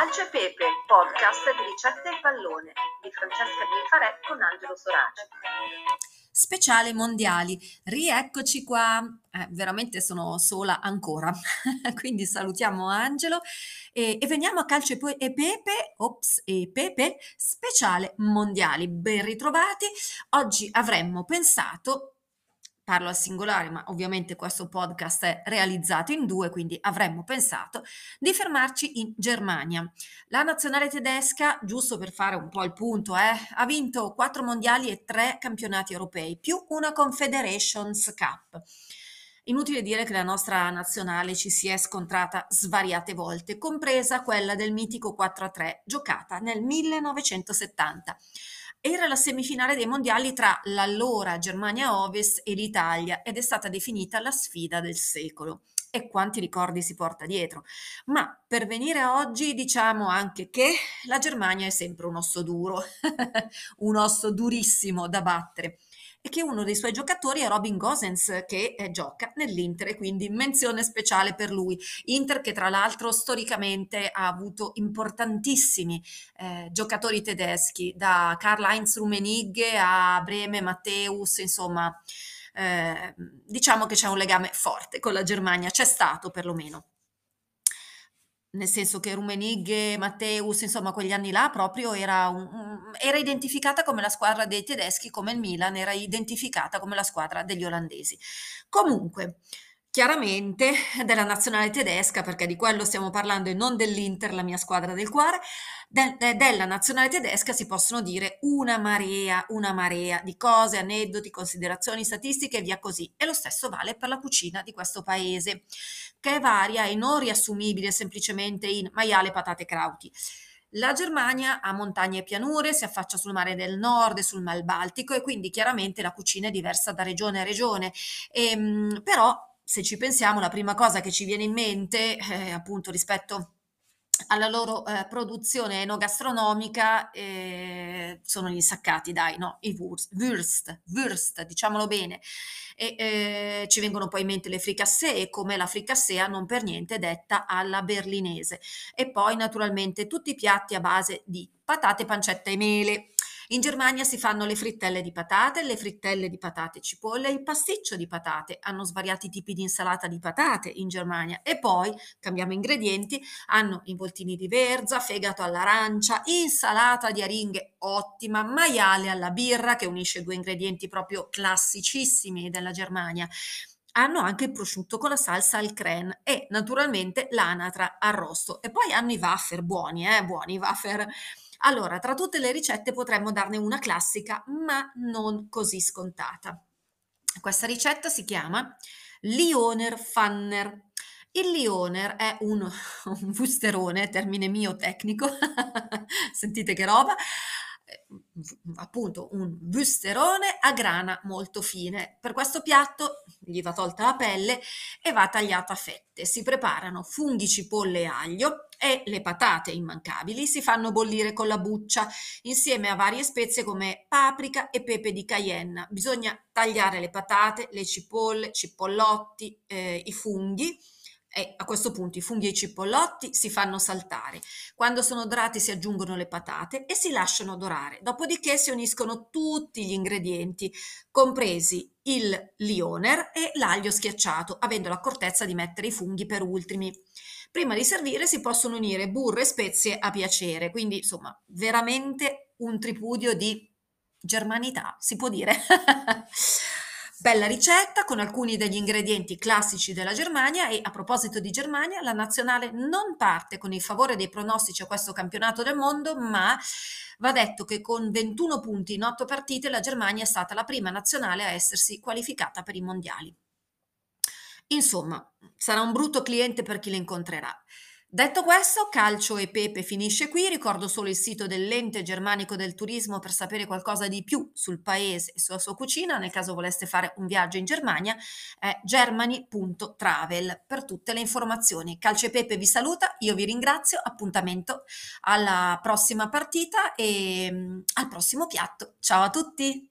Calcio e Pepe, podcast di ricette e pallone di Francesca Bifarè con Angelo Soraci. Speciale mondiali, rieccoci qua, eh, veramente sono sola ancora, quindi salutiamo Angelo e, e, veniamo a Calcio e Pepe, ops, e Pepe, speciale mondiali, ben ritrovati. Oggi avremmo pensato parlo al singolare, ma ovviamente questo podcast è realizzato in due, quindi avremmo pensato di fermarci in Germania. La nazionale tedesca, giusto per fare un po' il punto, eh, ha vinto quattro mondiali e tre campionati europei, più una Confederations Cup. Inutile dire che la nostra nazionale ci si è scontrata svariate volte, compresa quella del mitico 4-3 giocata nel 1970. Era la semifinale dei mondiali tra l'allora Germania Ovest e l'Italia ed è stata definita la sfida del secolo. E quanti ricordi si porta dietro. Ma per venire a oggi diciamo anche che la Germania è sempre un osso duro, un osso durissimo da battere e che uno dei suoi giocatori è Robin Gosens che eh, gioca nell'Inter e quindi menzione speciale per lui. Inter che tra l'altro storicamente ha avuto importantissimi eh, giocatori tedeschi, da Karl-Heinz Rummenigge a Breme Matteus, insomma eh, diciamo che c'è un legame forte con la Germania, c'è stato perlomeno nel senso che Rummenigge, Matteus, insomma quegli anni là proprio era, un, era, identificata come la squadra dei tedeschi, come il Milan era identificata come la squadra degli olandesi. Comunque, chiaramente della nazionale tedesca, perché di quello stiamo parlando e non dell'Inter, la mia squadra del cuore, de- de- della nazionale tedesca si possono dire una marea, una marea di cose, aneddoti, considerazioni, statistiche e via così. E lo stesso vale per la cucina di questo paese, che è varia e non riassumibile semplicemente in maiale, patate, crauti. La Germania ha montagne e pianure, si affaccia sul mare del nord e sul mar Baltico e quindi chiaramente la cucina è diversa da regione a regione. E, ehm, però se ci pensiamo, la prima cosa che ci viene in mente, eh, appunto rispetto alla loro eh, produzione enogastronomica eh, sono gli insaccati, dai, no? I wurst, wurst, diciamolo bene. E eh, ci vengono poi in mente le fricassee come la fricassea non per niente detta alla berlinese. E poi naturalmente tutti i piatti a base di patate, pancetta e mele. In Germania si fanno le frittelle di patate, le frittelle di patate e cipolle il pasticcio di patate. Hanno svariati tipi di insalata di patate in Germania. E poi, cambiamo ingredienti, hanno involtini di verza, fegato all'arancia, insalata di aringhe ottima, maiale alla birra che unisce due ingredienti proprio classicissimi della Germania hanno anche il prosciutto con la salsa al crème e naturalmente l'anatra arrosto. E poi hanno i wafer buoni, eh, buoni i wafer allora, tra tutte le ricette potremmo darne una classica, ma non così scontata. Questa ricetta si chiama Lioner Fanner. Il Lioner è un, un fusterone, termine mio tecnico, sentite che roba, appunto un busterone a grana molto fine. Per questo piatto gli va tolta la pelle e va tagliata a fette. Si preparano funghi, cipolle e aglio e le patate immancabili si fanno bollire con la buccia insieme a varie spezie come paprika e pepe di cayenne. Bisogna tagliare le patate, le cipolle, cipollotti, eh, i funghi e a questo punto i funghi e i cipollotti si fanno saltare. Quando sono dorati si aggiungono le patate e si lasciano dorare. Dopodiché si uniscono tutti gli ingredienti, compresi il lioner e l'aglio schiacciato, avendo l'accortezza di mettere i funghi per ultimi. Prima di servire si possono unire burro e spezie a piacere, quindi insomma veramente un tripudio di germanità, si può dire. Bella ricetta con alcuni degli ingredienti classici della Germania e a proposito di Germania, la nazionale non parte con il favore dei pronostici a questo campionato del mondo, ma va detto che con 21 punti in 8 partite la Germania è stata la prima nazionale a essersi qualificata per i mondiali. Insomma, sarà un brutto cliente per chi le incontrerà. Detto questo, Calcio e Pepe finisce qui, ricordo solo il sito dell'ente germanico del turismo per sapere qualcosa di più sul paese e sulla sua cucina, nel caso voleste fare un viaggio in Germania, è germany.travel per tutte le informazioni. Calcio e Pepe vi saluta, io vi ringrazio, appuntamento alla prossima partita e mm, al prossimo piatto. Ciao a tutti!